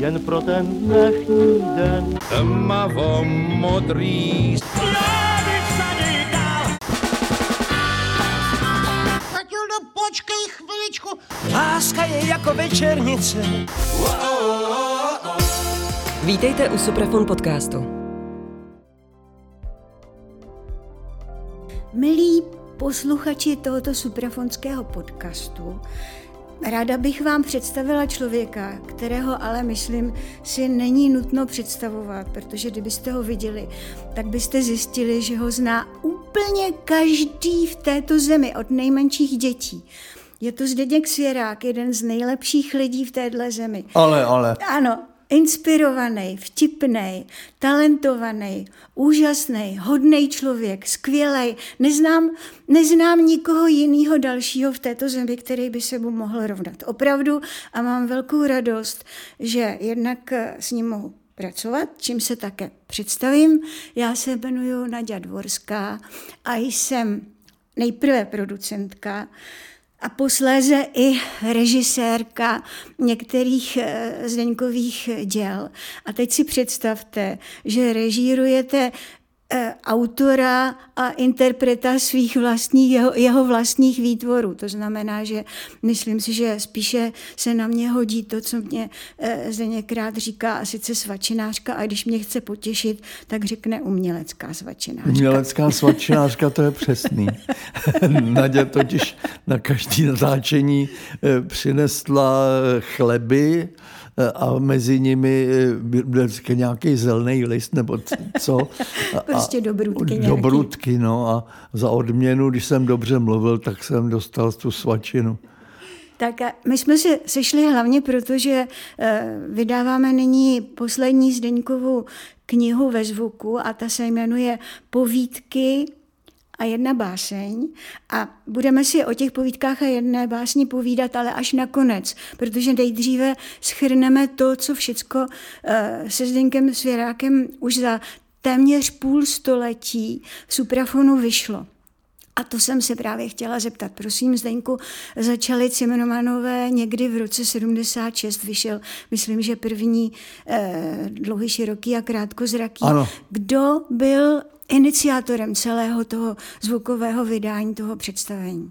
jen pro ten dnešní den. Tmavo modrý Matildo, počkej chviličku. Láska je jako večernice. Vítejte u Suprafon podcastu. Milí posluchači tohoto suprafonského podcastu, ráda bych vám představila člověka, kterého ale myslím si není nutno představovat, protože kdybyste ho viděli, tak byste zjistili, že ho zná úplně každý v této zemi, od nejmenších dětí. Je to Zdeněk Svěrák, jeden z nejlepších lidí v téhle zemi. Ale, ale. Ano, inspirovaný, vtipný, talentovaný, úžasný, hodný člověk, skvělý. Neznám, neznám nikoho jiného dalšího v této zemi, který by se mu mohl rovnat. Opravdu a mám velkou radost, že jednak s ním mohu pracovat, čím se také představím. Já se jmenuji Nadia Dvorská a jsem nejprve producentka, a posléze i režisérka některých eh, Zdeňkových děl. A teď si představte, že režírujete autora a interpreta svých vlastních, jeho, jeho vlastních výtvorů. To znamená, že myslím si, že spíše se na mě hodí to, co mě eh, Zdeněkrát říká, a sice svačinářka, a když mě chce potěšit, tak řekne umělecká svačinářka. Umělecká svačinářka, to je přesný. Nadě totiž na každý natáčení přinesla chleby, a mezi nimi byl nějaký zelený list nebo co. prostě dobrutky nějaký. Dobrutky, no a za odměnu, když jsem dobře mluvil, tak jsem dostal tu svačinu. Tak a my jsme se sešli hlavně proto, že vydáváme nyní poslední Zdeňkovou knihu ve zvuku a ta se jmenuje Povídky a jedna báseň a budeme si o těch povídkách a jedné básni povídat, ale až nakonec, protože nejdříve schrneme to, co všecko se Zdenkem Svěrákem už za téměř půl století v Suprafonu vyšlo. A to jsem se právě chtěla zeptat. Prosím, Zdeňku, začali Cimenomanové někdy v roce 76, vyšel, myslím, že první eh, dlouhý, široký a krátkozraký. Ano. Kdo byl iniciátorem celého toho zvukového vydání, toho představení?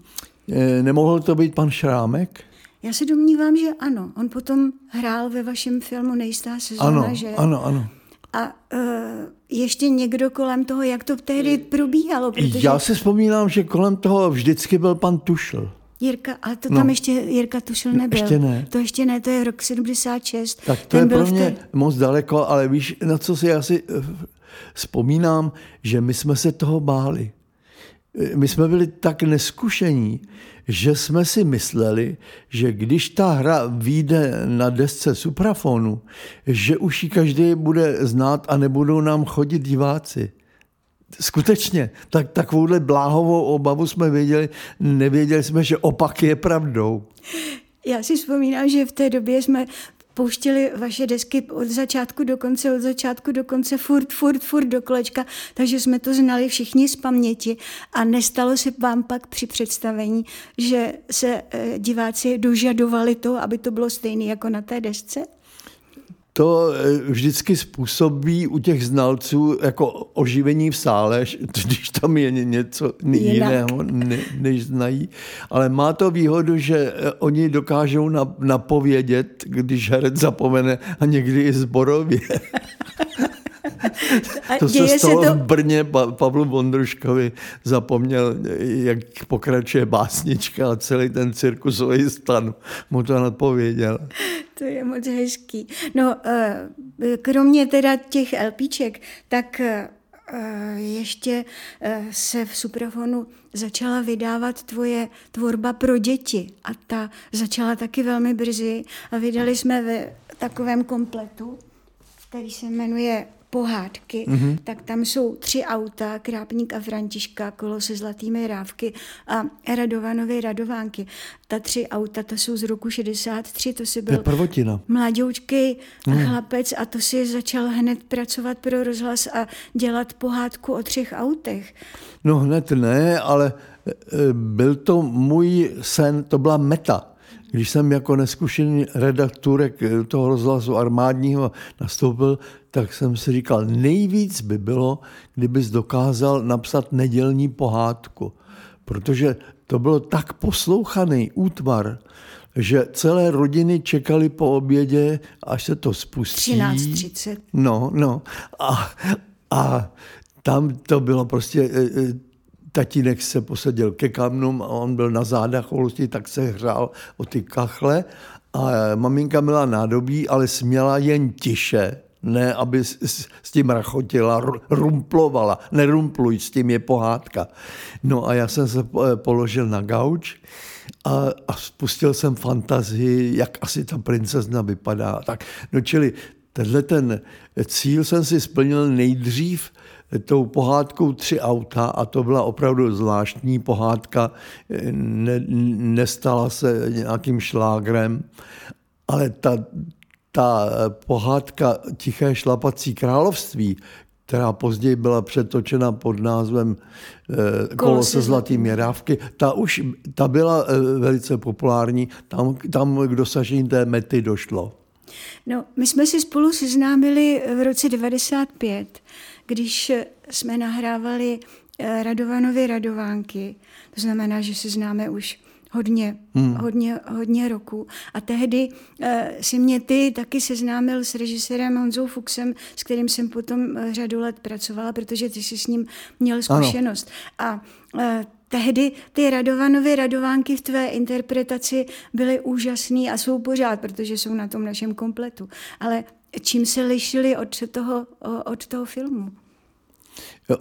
Nemohl to být pan Šrámek? Já se domnívám, že ano. On potom hrál ve vašem filmu Nejistá sezóna, ano, že? Ano, ano. A uh, ještě někdo kolem toho, jak to tehdy probíhalo? Protože... Já si vzpomínám, že kolem toho vždycky byl pan Tušl. Jirka, ale to tam no. ještě Jirka Tušel nebyl. Ještě ne. To ještě ne, to je rok 76. Tak to Ten je pro mě té... moc daleko, ale víš, na co si asi vzpomínám, že my jsme se toho báli. My jsme byli tak neskušení, že jsme si mysleli, že když ta hra vyjde na desce suprafonu, že už ji každý bude znát a nebudou nám chodit diváci. Skutečně, tak takovouhle bláhovou obavu jsme věděli, nevěděli jsme, že opak je pravdou. Já si vzpomínám, že v té době jsme pouštěli vaše desky od začátku do konce, od začátku do konce, furt, furt, furt do kolečka, takže jsme to znali všichni z paměti a nestalo se vám pak při představení, že se diváci dožadovali to, aby to bylo stejné jako na té desce? To vždycky způsobí u těch znalců jako oživení v sále, když tam je něco jiného, ne, než znají. Ale má to výhodu, že oni dokážou napovědět, když herec zapomene a někdy i zborově. to se stalo to... v Brně pa, Pavlu Bondruškovi zapomněl, jak pokračuje básnička a celý ten cirkusový stan mu to nadpověděl. To je moc hezký. No, eh, kromě teda těch LPček, tak eh, ještě eh, se v Suprafonu začala vydávat tvoje tvorba pro děti a ta začala taky velmi brzy a vydali jsme ve takovém kompletu, který se jmenuje pohádky, mm-hmm. tak tam jsou tři auta, Krápník a Františka, kolo se zlatými rávky a Radovanové radovánky. Ta tři auta, to jsou z roku 63, to si byl to prvotina. mladoučký mm. chlapec a to si začal hned pracovat pro rozhlas a dělat pohádku o třech autech. No hned ne, ale byl to můj sen, to byla meta Když jsem jako neskušený redaktorek toho rozhlasu armádního nastoupil, tak jsem si říkal, nejvíc by bylo, kdybys dokázal napsat nedělní pohádku. Protože to bylo tak poslouchaný útvar, že celé rodiny čekali po obědě, až se to spustí. 13.30. No, no. A, a tam to bylo prostě, e, e, tatínek se posadil ke kamnům a on byl na zádách holosti, tak se hřál o ty kachle a maminka měla nádobí, ale směla jen tiše, ne, aby s, s, tím rachotila, rumplovala. Nerumpluj, s tím je pohádka. No a já jsem se položil na gauč a, a spustil jsem fantazii, jak asi ta princezna vypadá. Tak, no čili tenhle ten cíl jsem si splnil nejdřív tou pohádkou Tři auta a to byla opravdu zvláštní pohádka, ne, nestala se nějakým šlágrem, ale ta, ta pohádka Tiché šlapací království, která později byla přetočena pod názvem eh, Kolo se zlatým měrávky, ta už ta byla eh, velice populární, tam, tam k dosažení té mety došlo. No, my jsme si spolu seznámili v roce 95, když jsme nahrávali eh, Radovanovi Radovánky. To znamená, že se známe už hodně, hmm. hodně, hodně roku. A tehdy uh, si mě ty taky seznámil s režisérem Honzou Fuxem, s kterým jsem potom uh, řadu let pracovala, protože ty jsi s ním měl zkušenost. Ano. A uh, tehdy ty Radovanovy Radovánky v tvé interpretaci byly úžasný a jsou pořád, protože jsou na tom našem kompletu. Ale čím se lišili od toho, od toho filmu?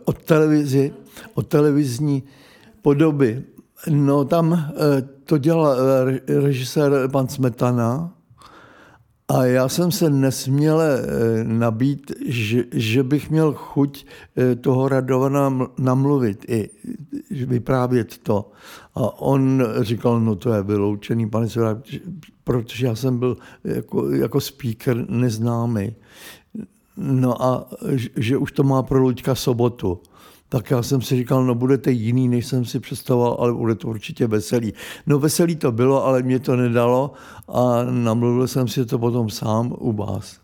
Od televizi, od televizní podoby. No tam eh, to dělal eh, režisér pan Smetana a já jsem se nesměle eh, nabít, že, že bych měl chuť toho Radovana namluvit i vyprávět to. A on říkal, no to je vyloučený, pane Svěrák, protože já jsem byl jako, jako speaker neznámý. No a že už to má pro Luďka sobotu tak já jsem si říkal, no budete jiný, než jsem si představoval, ale bude to určitě veselý. No veselý to bylo, ale mě to nedalo a namluvil jsem si to potom sám u vás.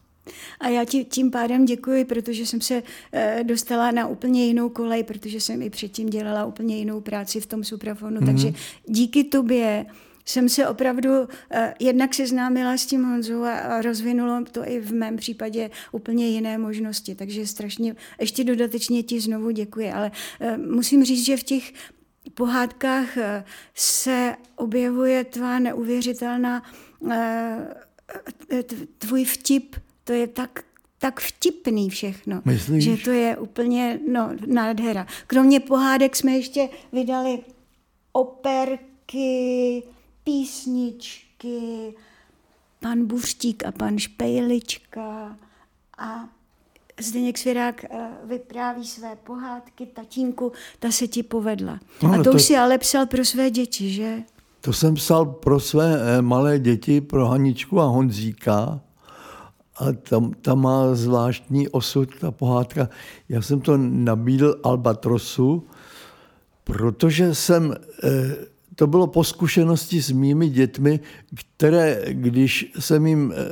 A já ti tím pádem děkuji, protože jsem se eh, dostala na úplně jinou kolej, protože jsem i předtím dělala úplně jinou práci v tom suprafonu. Mm-hmm. Takže díky tobě jsem se opravdu uh, jednak seznámila s tím Honzou a, a rozvinulo to i v mém případě úplně jiné možnosti. Takže strašně, ještě dodatečně ti znovu děkuji. Ale uh, musím říct, že v těch pohádkách uh, se objevuje tvá neuvěřitelná uh, tvůj vtip, to je tak tak vtipný všechno, Myslíš? že to je úplně no, nádhera. Kromě pohádek jsme ještě vydali operky, písničky, pan Buřtík a pan Špejlička a Zdeněk Svěrák eh, vypráví své pohádky, tatínku, ta se ti povedla. No, a to, to už si ale psal pro své děti, že? To jsem psal pro své eh, malé děti, pro Haničku a Honzíka. A tam, tam má zvláštní osud, ta pohádka. Já jsem to nabídl Albatrosu, protože jsem eh, to bylo po zkušenosti s mými dětmi, které, když jsem jim eh,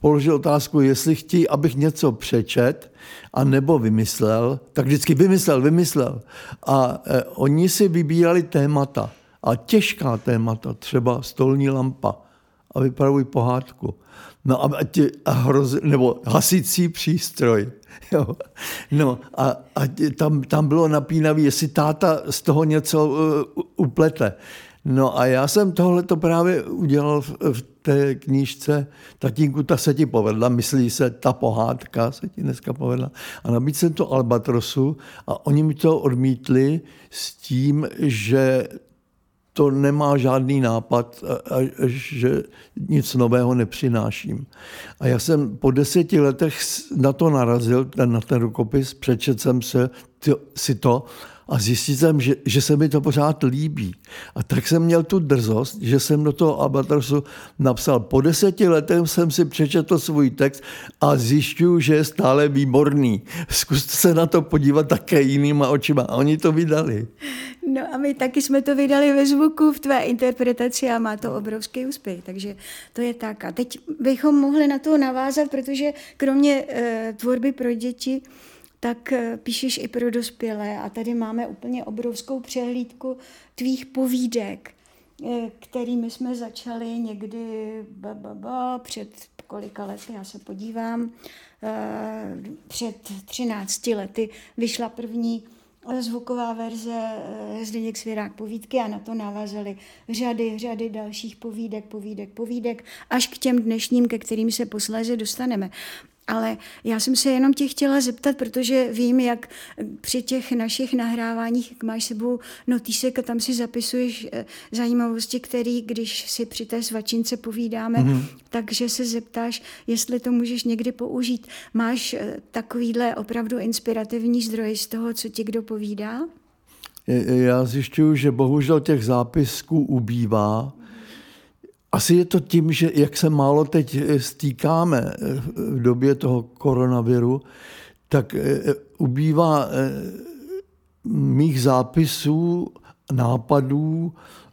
položil otázku, jestli chtějí, abych něco přečet a nebo vymyslel, tak vždycky vymyslel, vymyslel. A eh, oni si vybírali témata. A těžká témata, třeba stolní lampa a vypravují pohádku. No a, tě, a hroz, nebo hasicí přístroj. Jo. No a, a tam, tam bylo napínavý, jestli táta z toho něco uh, uplete. No a já jsem tohle to právě udělal v, v té knížce Tatínku, ta se ti povedla, myslí se, ta pohádka se ti dneska povedla. A nabít jsem to Albatrosu a oni mi to odmítli s tím, že to nemá žádný nápad a, a že nic nového nepřináším. A já jsem po deseti letech na to narazil, na ten rukopis, přečet jsem se, si to a zjistil jsem, že, že se mi to pořád líbí. A tak jsem měl tu drzost, že jsem do toho Albatrosu napsal. Po deseti letech jsem si přečetl svůj text a zjišťuju, že je stále výborný. Zkuste se na to podívat také jinýma očima. A oni to vydali. No a my taky jsme to vydali ve zvuku v tvé interpretaci a má to obrovský úspěch, takže to je tak. A teď bychom mohli na to navázat, protože kromě e, tvorby pro děti, tak e, píšeš i pro dospělé a tady máme úplně obrovskou přehlídku tvých povídek, e, kterými jsme začali někdy ba, ba, ba, před kolika lety, já se podívám, e, před 13 lety vyšla první zvuková verze Zdeněk Svěrák povídky a na to navazaly řady, řady dalších povídek, povídek, povídek, až k těm dnešním, ke kterým se posléze dostaneme. Ale já jsem se jenom tě chtěla zeptat, protože vím, jak při těch našich nahráváních, jak máš sebou notýsek a tam si zapisuješ eh, zajímavosti, které, když si při té svačince povídáme, mm-hmm. takže se zeptáš, jestli to můžeš někdy použít. Máš eh, takovýhle opravdu inspirativní zdroj z toho, co ti kdo povídá? Já zjišťuju, že bohužel těch zápisků ubývá asi je to tím, že jak se málo teď eh, stýkáme eh, v době toho koronaviru, tak eh, ubývá mých zápisů, nápadů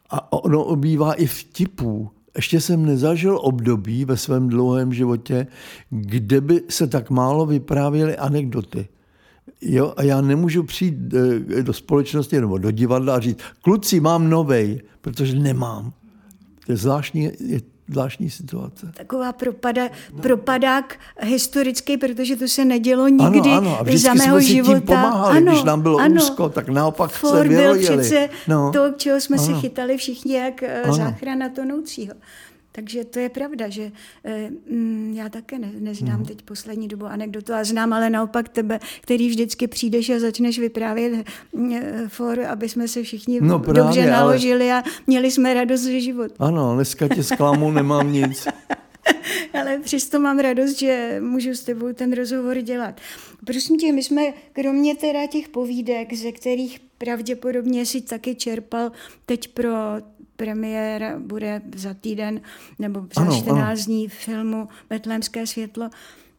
a ono ubývá i vtipů. Ještě jsem nezažil období ve svém dlouhém životě, kde by se tak málo vyprávěly anekdoty. Jo, a já nemůžu přijít do společnosti nebo do divadla a říct, kluci, mám novej, protože nemám. To je zvláštní, je zvláštní situace. Taková propada, propadák historický, protože to se nedělo nikdy ano, ano. A za mého jsme života. Si tím pomáhali, ano, když nám bylo ano. úzko, tak naopak For se byl přece no. to, čeho jsme ano. se chytali všichni, jak eh, ano. záchrana tonoucího. Takže to je pravda, že eh, mm, já také ne, neznám mm. teď poslední dobu anekdotu a znám ale naopak tebe, který vždycky přijdeš a začneš vyprávět eh, for, aby jsme se všichni no, právě, dobře naložili ale... a měli jsme radost ze život. Ano, dneska tě zklamu, nemám nic. ale přesto mám radost, že můžu s tebou ten rozhovor dělat. Prosím tě, my jsme kromě teda těch povídek, ze kterých pravděpodobně si taky čerpal teď pro premiéra bude za týden nebo za ano, 14 ano. dní filmu Betlémské světlo,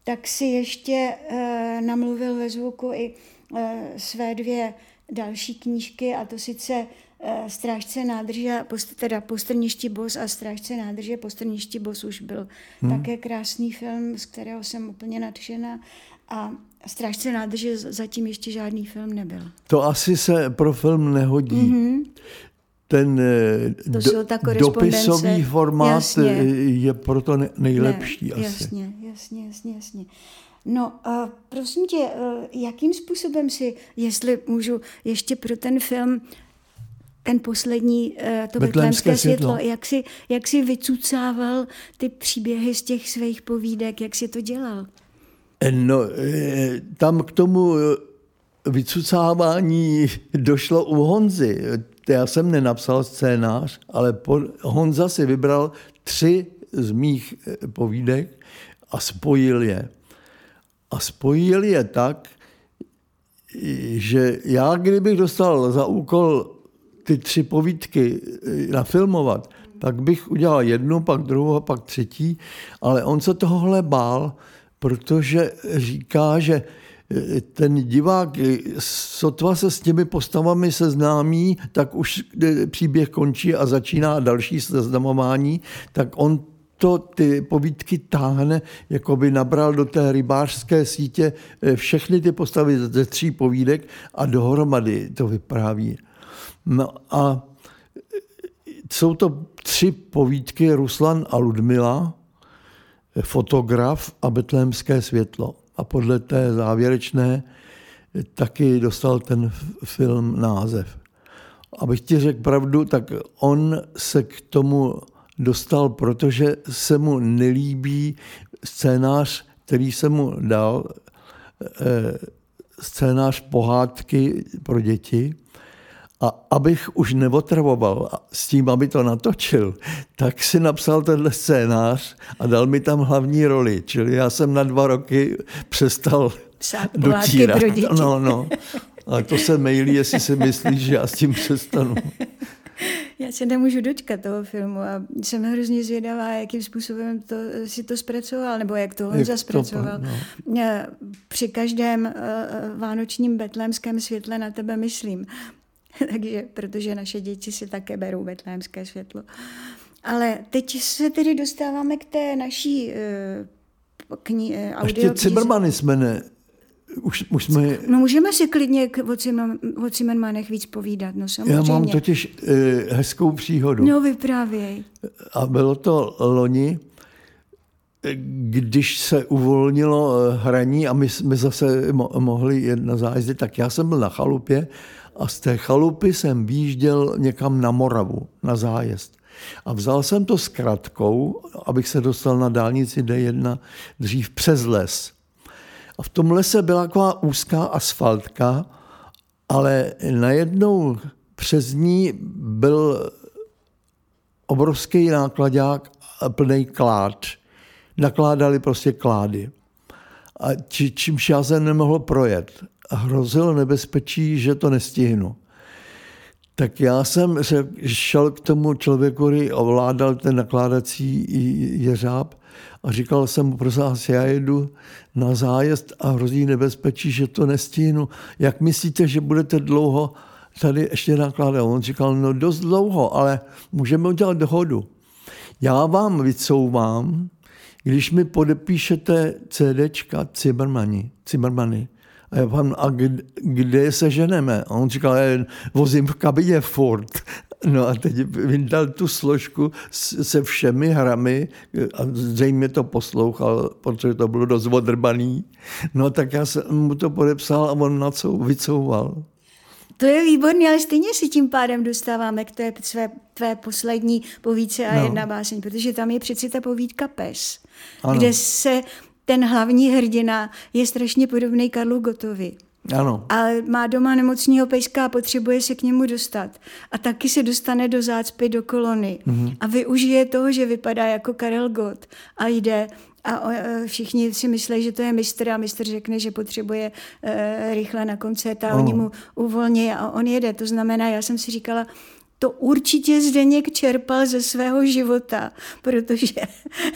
tak si ještě e, namluvil ve zvuku i e, své dvě další knížky, a to sice e, Strážce nádrže, post, teda Postrništi bos a Strážce nádrže. Postrništi bos už byl hmm. také krásný film, z kterého jsem úplně nadšená. A Strážce nádrže zatím ještě žádný film nebyl. To asi se pro film nehodí. Mm-hmm ten eh, to do, dopisový formát jasně. je proto nejlepší ne, asi. Jasně, jasně, jasně, jasně. No a prosím tě, eh, jakým způsobem si, jestli můžu ještě pro ten film ten poslední, eh, to betlémské světlo, světlo jak, si, jak si vycucával ty příběhy z těch svých povídek, jak si to dělal? No, tam k tomu vycucávání došlo u Honzy já jsem nenapsal scénář, ale Honza si vybral tři z mých eh, povídek a spojil je. A spojil je tak, že já, kdybych dostal za úkol ty tři povídky eh, nafilmovat, tak bych udělal jednu, pak druhou a pak třetí, ale on se tohohle bál, protože říká, že ten divák, sotva se s těmi postavami seznámí, tak už příběh končí a začíná další seznamování, tak on to ty povídky táhne, jako by nabral do té rybářské sítě eh, všechny ty postavy ze tří povídek a dohromady to vypráví. No a eh, jsou to tři povídky Ruslan a Ludmila, fotograf a betlémské světlo a podle té závěrečné taky dostal ten film název. Abych ti řekl pravdu, tak on se k tomu dostal, protože se mu nelíbí scénář, který se mu dal, eh, scénář pohádky pro děti, a abych už neotravoval s tím, aby to natočil, tak si napsal tenhle scénář a dal mi tam hlavní roli. Čili já jsem na dva roky přestal Psát dotírat. pro děti. No, no. Ale to se mailí, jestli si myslíš, že já s tím přestanu. Já se nemůžu dočkat toho filmu a jsem hrozně zvědavá, jakým způsobem to, si to zpracoval, nebo jak to Honza to zpracoval. no. Eh, Při každém eh, eh, vánočním betlémském světle na tebe myslím. Takže, protože naše děti si také berou betlémské světlo. Ale teď se tedy dostáváme k té naší eh, kni, eh, Ještě audioknize. Cimrmany jsme ne... Už, už jsme... No můžeme si klidně k, o, víc povídat, no samozřejmě. Já mám totiž eh, hezkou příhodu. No vyprávěj. A bylo to loni, když se uvolnilo hraní a my jsme zase mo- mohli jet na zájezdy, tak já jsem byl na chalupě a z té chalupy jsem výjížděl někam na Moravu, na zájezd. A vzal jsem to s kratkou, abych se dostal na dálnici D1 dřív přes les. A v tom lese byla taková úzká asfaltka, ale najednou přes ní byl obrovský nákladák plný klád. Nakládali prostě klády. A či, čímž já jsem nemohl projet. Hrozilo nebezpečí, že to nestihnu. Tak já jsem se šel k tomu člověku, který ovládal ten nakládací jeřáb a říkal jsem mu, prosím vás, já jedu na zájezd a hrozí nebezpečí, že to nestihnu. Jak myslíte, že budete dlouho tady ještě nakládat? On říkal, no dost dlouho, ale můžeme udělat dohodu. Já vám vycouvám, když mi podepíšete CDčka Cimrmani. A já vám, a kde, kde se ženeme? A on říkal, já vozím v kabině Ford. No a teď vyndal tu složku se všemi hrami a zřejmě to poslouchal, protože to bylo dost odrbaný. No tak já jsem mu to podepsal a on na co vycouval. To je výborný, ale stejně si tím pádem dostáváme k té své, tvé poslední povídce a No. jedna báseň, protože tam je přeci ta povídka Pes, Ano. kde se ten hlavní hrdina je strašně podobný Karlu Gotovi. Ano. A má doma nemocního pejska a potřebuje se k němu dostat. A taky se dostane do zácpy do kolony. Mm-hmm. A využije toho, že vypadá jako Karel Gott a jde a e, všichni si myslí, že to je mistr a mistr řekne, že potřebuje e, rychle na koncert a Ano. oni mu uvolní a on jede. To znamená, já jsem si říkala, to určitě Zdeněk čerpal ze svého života, protože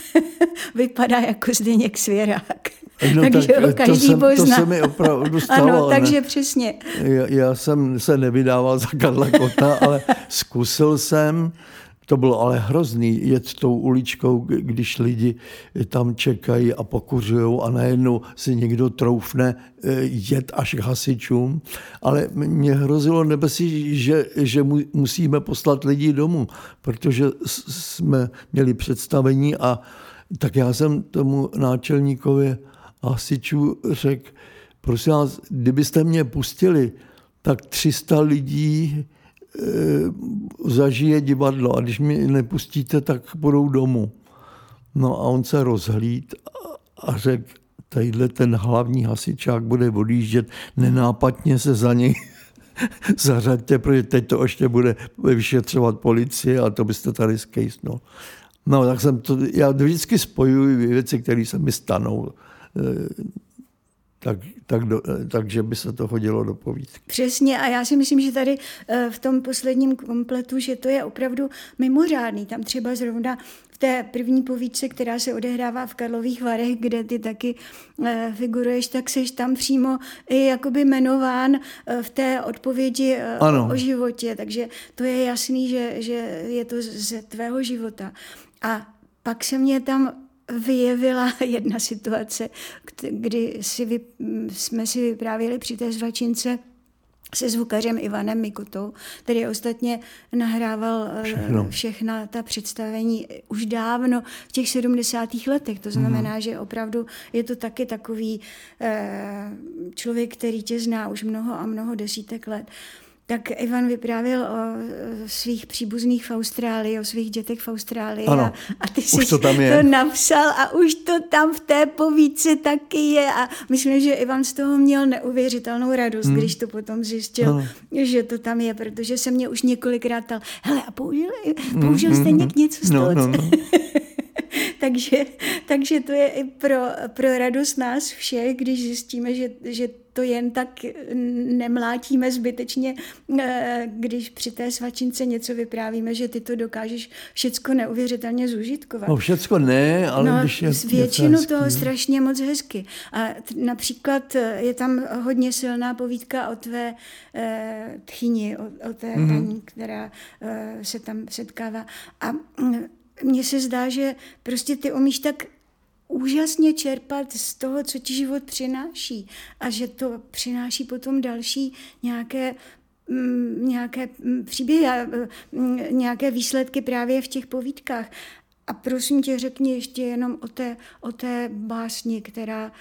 vypadá jako Zdeněk Svěrák. No takže tak ho to každý jsem- to se mi opravdu stalo, Ano, ne? takže přesně. Já, já jsem se nevydával za Karla Kota, ale zkusil jsem, to bylo ale hrozný, jet tou uličkou, když lidi tam čekají a pokuřují a najednou si někdo troufne eh, jet až k hasičům. Ale mě hrozilo nebesí, že, že mu, musíme poslat lidi domů, protože jsme měli představení a tak já jsem tomu náčelníkovi hasičů řekl, prosím vás, kdybyste mě pustili, tak 300 lidí e, zažije divadlo a když mě nepustíte, tak budou domů. No a on se rozhlíd a, řekl, tadyhle ten hlavní hasičák bude odjíždět, nenápadně se za něj zařaďte, protože teď to ještě bude vyšetřovat policie a to byste tady skejsnul. No, tak jsem to, já vždycky spojuji věci, které se mi stanou, eh, tak, tak do, eh, takže by se to hodilo do povídky. Přesně a já si myslím, že tady eh, v tom posledním kompletu, že to je opravdu mimořádný. Tam třeba zrovna v té první povídce, která se odehrává v Karlových Varech, kde ty taky eh, figuruješ, tak seš tam přímo i jakoby jmenován v té odpovědi Ano. o životě, takže to je jasný, že, že je to ze tvého života. A pak se mě tam vyjevila jedna situace, kdy si vy, jsme si vyprávěli při té zvačince se zvukařem Ivanem Mikutou, který ostatně nahrával eh, Všechno. všechna ta představení už dávno v těch 70. letech. To znamená, že opravdu je to taky takový eh, člověk, který tě zná už mnoho a mnoho desítek let. Tak Ivan vyprávěl o svých příbuzných v Austrálii, o svých dětech v Austrálii. Ano, a, a ty jsi to tam je. to napsal a už to tam v té povídce taky je. A myslím, že Ivan z toho měl neuvěřitelnou radost, hmm. když to potom zjistil, Ano. že to tam je, protože se mě už několikrát ptal, hele, a použil, použil jste někdy něco z No, toho? no, no. takže, takže to je i pro, pro radost nás všech, když zjistíme, že, že to jen tak nemlátíme zbytečně, eh, když při té svačince něco vyprávíme, že ty to dokážeš všecko neuvěřitelně zúžitkovat. No všecko ne, ale no, když je většinu hezký. toho strašně moc hezky. A t- například eh, je tam hodně silná povídka o tvé e, tchyni, o, o té mm-hmm. paní, která e, se tam setkává. A mm, mně se zdá, že prostě ty umíš tak úžasně čerpat z toho, co ti život přináší a že to přináší potom další nějaké mm, nějaké mm, příběhy a mm, nějaké výsledky právě v těch povídkách. A prosím tě, řekni ještě jenom o té, o té básni, která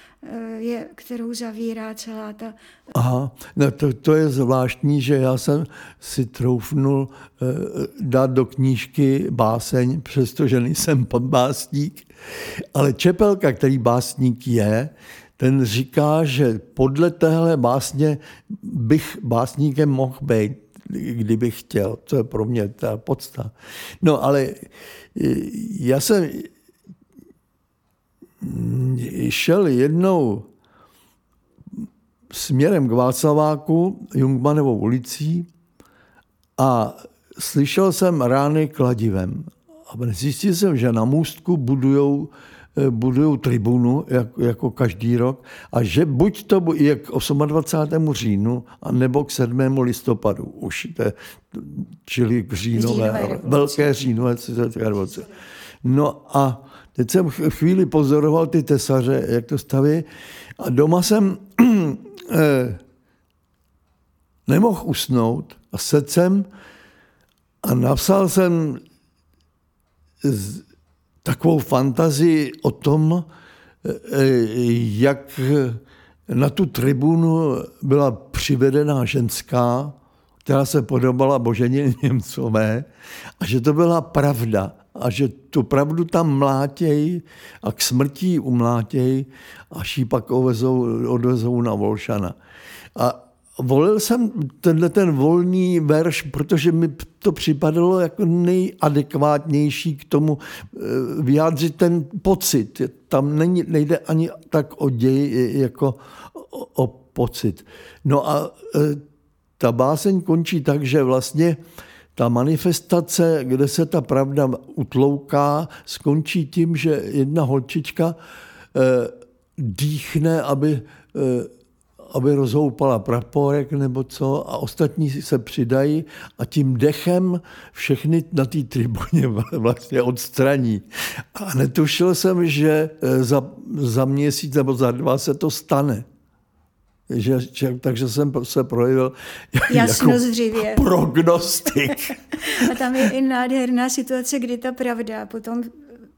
je, kterou zavírá celá ta... Aha, no to, to je zvláštní, že já jsem si troufnul eh, dát do knížky báseň, přestože nejsem básník, ale Čepelka, který básník je, ten říká, že podle téhle básně bych básníkem mohl být, kdybych chtěl. To je pro mě ta podsta. No ale já jsem šel jednou směrem k Václaváku, Jungmanovou ulicí a slyšel jsem rány kladivem. A zjistil jsem, že na můstku budujou budujou tribunu, jak, jako každý rok, a že buď to je k 28. říjnu, nebo k 7. listopadu, už to, čili k říjnové, říjnové velké říjnové revoluce. No a teď jsem chvíli pozoroval ty tesaře, jak to staví, a doma jsem eh, nemohl usnout a sedl jsem a napsal jsem z, takovou fantazii o tom, eh, jak na tu tribunu byla přivedená ženská, která se podobala Boženě Němcové a že to byla pravda a že tu pravdu tam mlátěj a k smrti umlátěj až ji pak odvezou na Volšana. A volil jsem tenhle ten volný verš, protože mi to připadalo jako nejadekvátnější k tomu eh, vyjádřit ten pocit. Tam není, nejde ani tak o děj, jako o, o pocit. No a eh, ta báseň končí tak, že vlastně ta manifestace, kde se ta pravda utlouká, skončí tím, že jedna holčička eh, dýchne, aby aby rozhoupala praporek nebo co a ostatní se přidají a tím dechem všechny na té tribuně vlastně odstraní. A netušil jsem, že e, za, za měsíc nebo za dva se to stane. Že, že, takže jsem se projevil jako prognostik. a tam je i nádherná situace, kdy ta pravda potom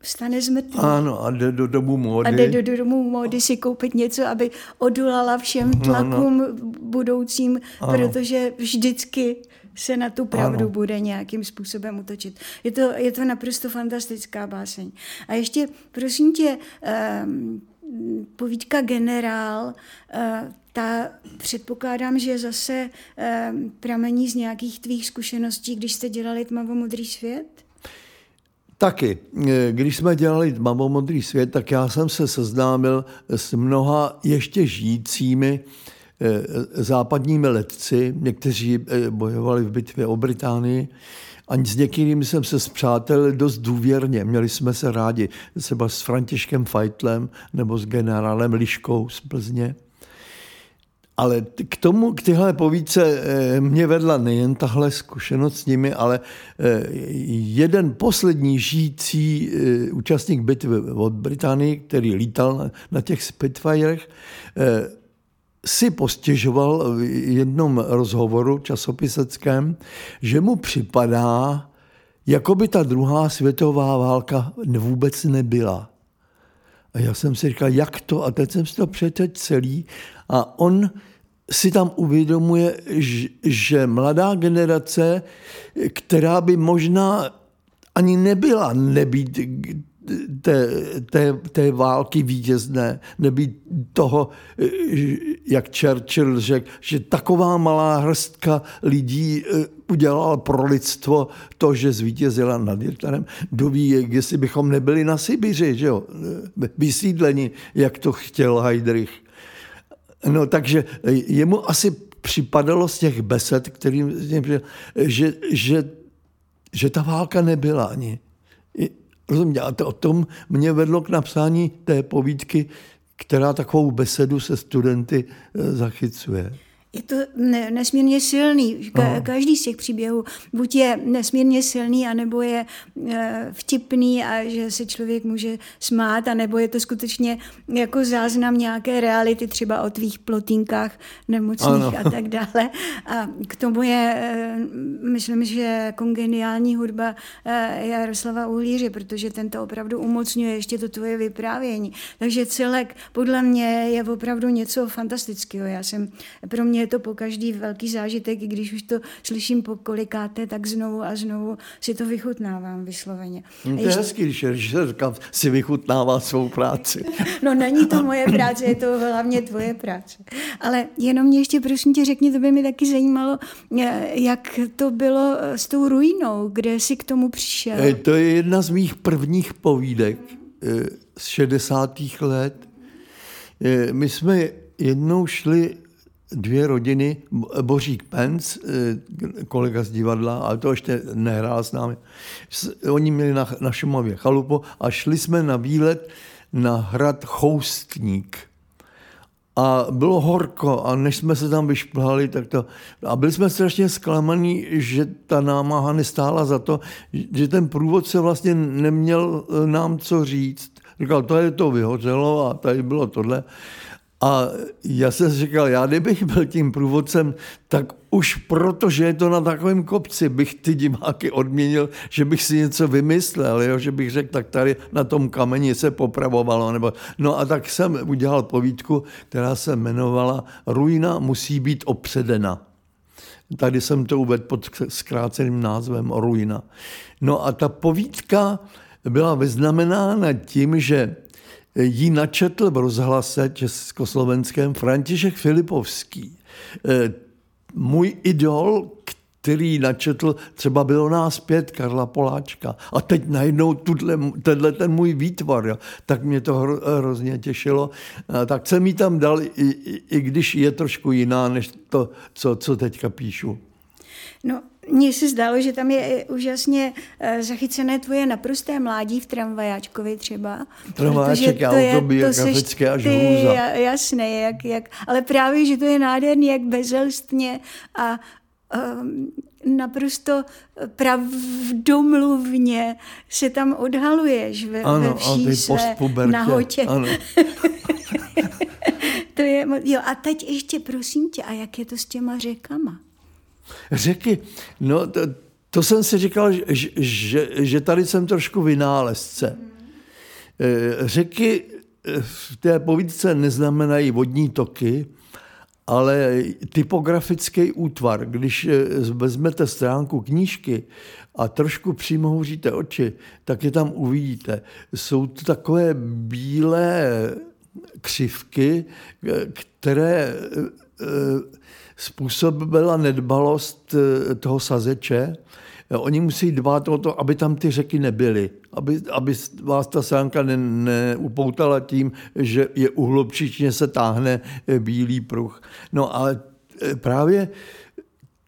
vstane z mrtvých. Ano, a jde do domu módy. A jde do, do domu módy si koupit něco, aby odolala všem tlakům ano. budoucím, ano. protože vždycky se na tu pravdu ano. bude nějakým způsobem utočit. Je to, je to naprosto fantastická báseň. A ještě, prosím tě, um, povídka Generál, uh, ta předpokládám, že zase um, pramení z nějakých tvých zkušeností, když jste dělali Tmavo-modrý svět? Taky, eh, když jsme dělali Mamo modrý svět, tak já jsem se seznámil s mnoha ještě žijícími eh, západními letci, někteří eh, bojovali v bitvě o Británii, a s některými jsem se zpřátelil dost důvěrně. Měli jsme se rádi třeba s Františkem Feitlem nebo s generálem Liškou z Plzně. Ale k tomu, k tyhle povídce eh, mě vedla nejen tahle zkušenost s nimi, ale eh, jeden poslední žijící eh, účastník bitvy od Británii, který lítal na těch Spitfirech, si postěžoval v jednom rozhovoru časopiseckém, že mu připadá, jako by ta druhá světová válka vůbec nebyla. A já jsem si říkal, jak to? A teď jsem si to přečetl celý a on si tam uvědomuje, že mladá generace, která by možná ani nebyla nebýt té, té, té války vítězné, nebýt toho, jak Churchill řekl, že taková malá hrstka lidí eh, udělala pro lidstvo to, že zvítězila nad Hitlerem. Kdo ví, jestli bychom nebyli na Sibiři, že jo? Eh, vysídleni, jak to chtěl Heydrich. No takže jemu asi připadalo z těch besed, kterým, že, že, že ta válka nebyla ani. Rozumíte? A to o tom mě vedlo k napsání té povídky, která takovou besedu se studenty eh, zachycuje je to nesmírně silný. Ka- každý z těch příběhů buď je nesmírně silný, anebo je e, vtipný a že se člověk může smát, anebo je to skutečně jako záznam nějaké reality, třeba o tvých plotýnkách nemocných ano. a tak dále. A k tomu je, e, myslím, že kongeniální hudba e, Jaroslava Uhlíře, protože ten to opravdu umocňuje ještě to tvoje vyprávění. Takže celek podle mě je opravdu něco fantastického. Já jsem, pro mě je to po každý velký zážitek, i když už to slyším po kolikáté, tak znovu a znovu si to vychutnávám vysloveně. No, to je hezký, když říkám, si vychutnává svou práci. no není to moje práce, je to hlavně tvoje práce. Ale jenom mě ještě prosím tě řekni, to by mi taky zajímalo, eh, jak to bylo eh, s tou ruinou, kde jsi k tomu přišel. Eh, to je jedna z mých prvních povídek z 60. let. My jsme jednou šli dvě rodiny, Bořík Pence, eh, kolega z divadla, ale to ještě nehrál s námi. Oni měli na, na Šumavě chalupu a šli jsme na výlet na hrad Choustník. A bylo horko a než jsme se tam vyšplhali, tak to... A byli jsme strašně zklamaní, že ta námaha nestála za to, že ten průvodce vlastně neměl eh, nám co říct. Říkal, to je to vyhořelo a tady bylo tohle. A já jsem si říkal, já kdybych byl tím průvodcem, tak už proto, že je to na takovém kopci, bych ty diváky odměnil, že bych si něco vymyslel, jo? že bych řekl, tak tady na tom kameni se popravovalo. Nebo... No a tak jsem udělal povídku, která se jmenovala Ruina musí být opředena. Tady jsem to uvedl pod zkráceným názvem Ruina. No a ta povídka byla vyznamenána tím, že jí načetl v rozhlase československém František Filipovský. Eh, můj idol, který načetl, třeba bylo nás pět, Karla Poláčka. A teď najednou tuhle, tenhle ten můj výtvar, jo, tak mě to hro, hrozně těšilo. A tak jsem ji tam dal, i, i, i když je trošku jiná, než to, co, co teďka píšu. No, mně se zdálo, že tam je úžasně eh, zachycené tvoje naprosté mládí v tramvajáčkovi třeba. Tramvajáček je autobiografické až ty, Jasné, jak, jak, ale právě, že to je nádherný, jak bezelstně a um, naprosto pravdomluvně se tam odhaluješ ve, ano, ve vší své nahotě. Ano. to je, jo, a teď ještě prosím tě, a jak je to s těma řekama? Řeky, no to, to jsem si říkal, že, že, že tady jsem trošku vynálezce. Eh, řeky eh, v té povídce neznamenají vodní toky, ale typografický útvar. Když eh, vezmete stránku knížky a trošku přimouříte oči, tak je tam uvidíte. Jsou to takové bílé křivky, které způsobila nedbalost eh, toho sazeče. Oni musí dbát o to, aby tam ty řeky nebyly, aby, aby vás ta sánka ne, tím, že je uhlopčičně se táhne eh, bílý pruh. No a eh, právě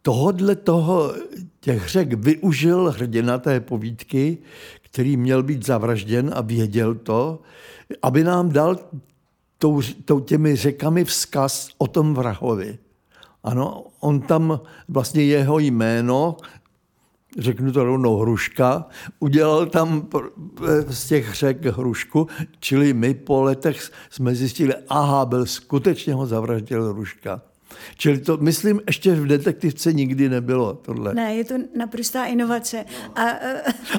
tohodle toho těch řek využil hrdina té povídky, který měl být zavražděn a věděl to, aby nám dal tou, tou těmi řekami vzkaz o tom vrahovi. Ano, on tam vlastně jeho jméno, řeknu to rovnou Hruška, udělal tam z těch řek Hrušku, čili my po letech jsme zjistili, aha, byl skutečně ho zavraždil Hruška. Čili to, myslím, ještě v detektivce nikdy nebylo tohle. Ne, je to naprostá inovace. A,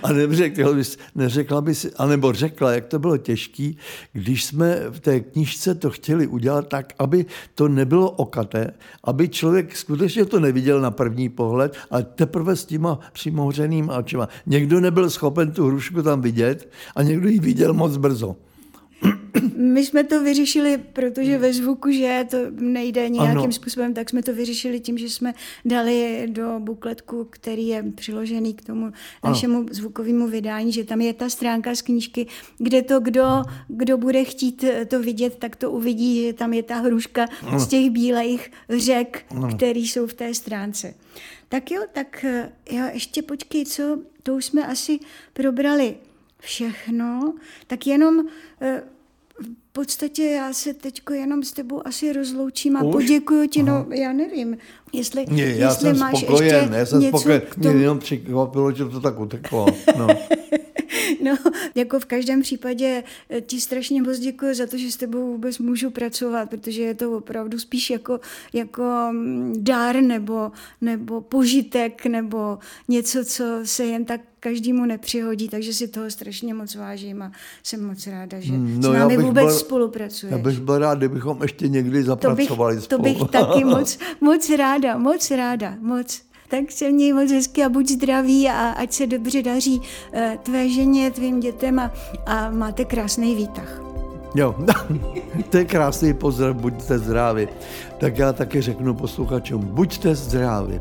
a neřekla bys, neřekla bys, anebo řekla, jak to bylo těžké, když jsme v té knižce to chtěli udělat tak, aby to nebylo okaté, aby člověk skutečně to neviděl na první pohled, ale teprve s těma přimouřenýma očima. Někdo nebyl schopen tu hrušku tam vidět a někdo ji viděl moc brzo. My jsme to vyřešili, protože ve zvuku, že to nejde nějakým Ano. způsobem, tak jsme to vyřešili tím, že jsme dali do bukletku, který je přiložený k tomu našemu zvukovému vydání, že tam je ta stránka z knížky, kde to, kdo, kdo bude chtít to vidět, tak to uvidí, že tam je ta hruška z těch bílejch řek, který jsou v té stránce. Tak jo, tak eh, jo, ještě počkej, co, to už jsme asi probrali všechno, tak jenom eh, podstatě já se teďko jenom s tebou asi rozloučím a Už? poděkuju ti, no já nevím, jestli, Ne, já jestli jsem máš spokojen, ještě já jsem něco spokojen. k Mě tomu. jenom překvapilo, že to tak uteklo. No. No, jako v každém případě eh, ti strašně moc děkuji za to, že s tebou vůbec můžu pracovat, protože je to opravdu spíš jako, jako mm, dár nebo, nebo požitek nebo něco, co se jen tak každému nepřihodí, takže si toho strašně moc vážím a jsem moc ráda, že Hmm, s no, já námi bych vůbec byl- spolupracuješ. Já bych byl rád, kdybychom ještě někdy to bych, zapracovali to spolu. bych taky moc, moc ráda, moc ráda, moc. Tak se měj moc hezky a buď zdravý a ať se dobře daří eh, tvé ženě, tvým dětem a, a máte krásný výtah. Jo, to je krásný pozdrav, buďte zdraví. Tak já taky řeknu posluchačům, buďte zdraví.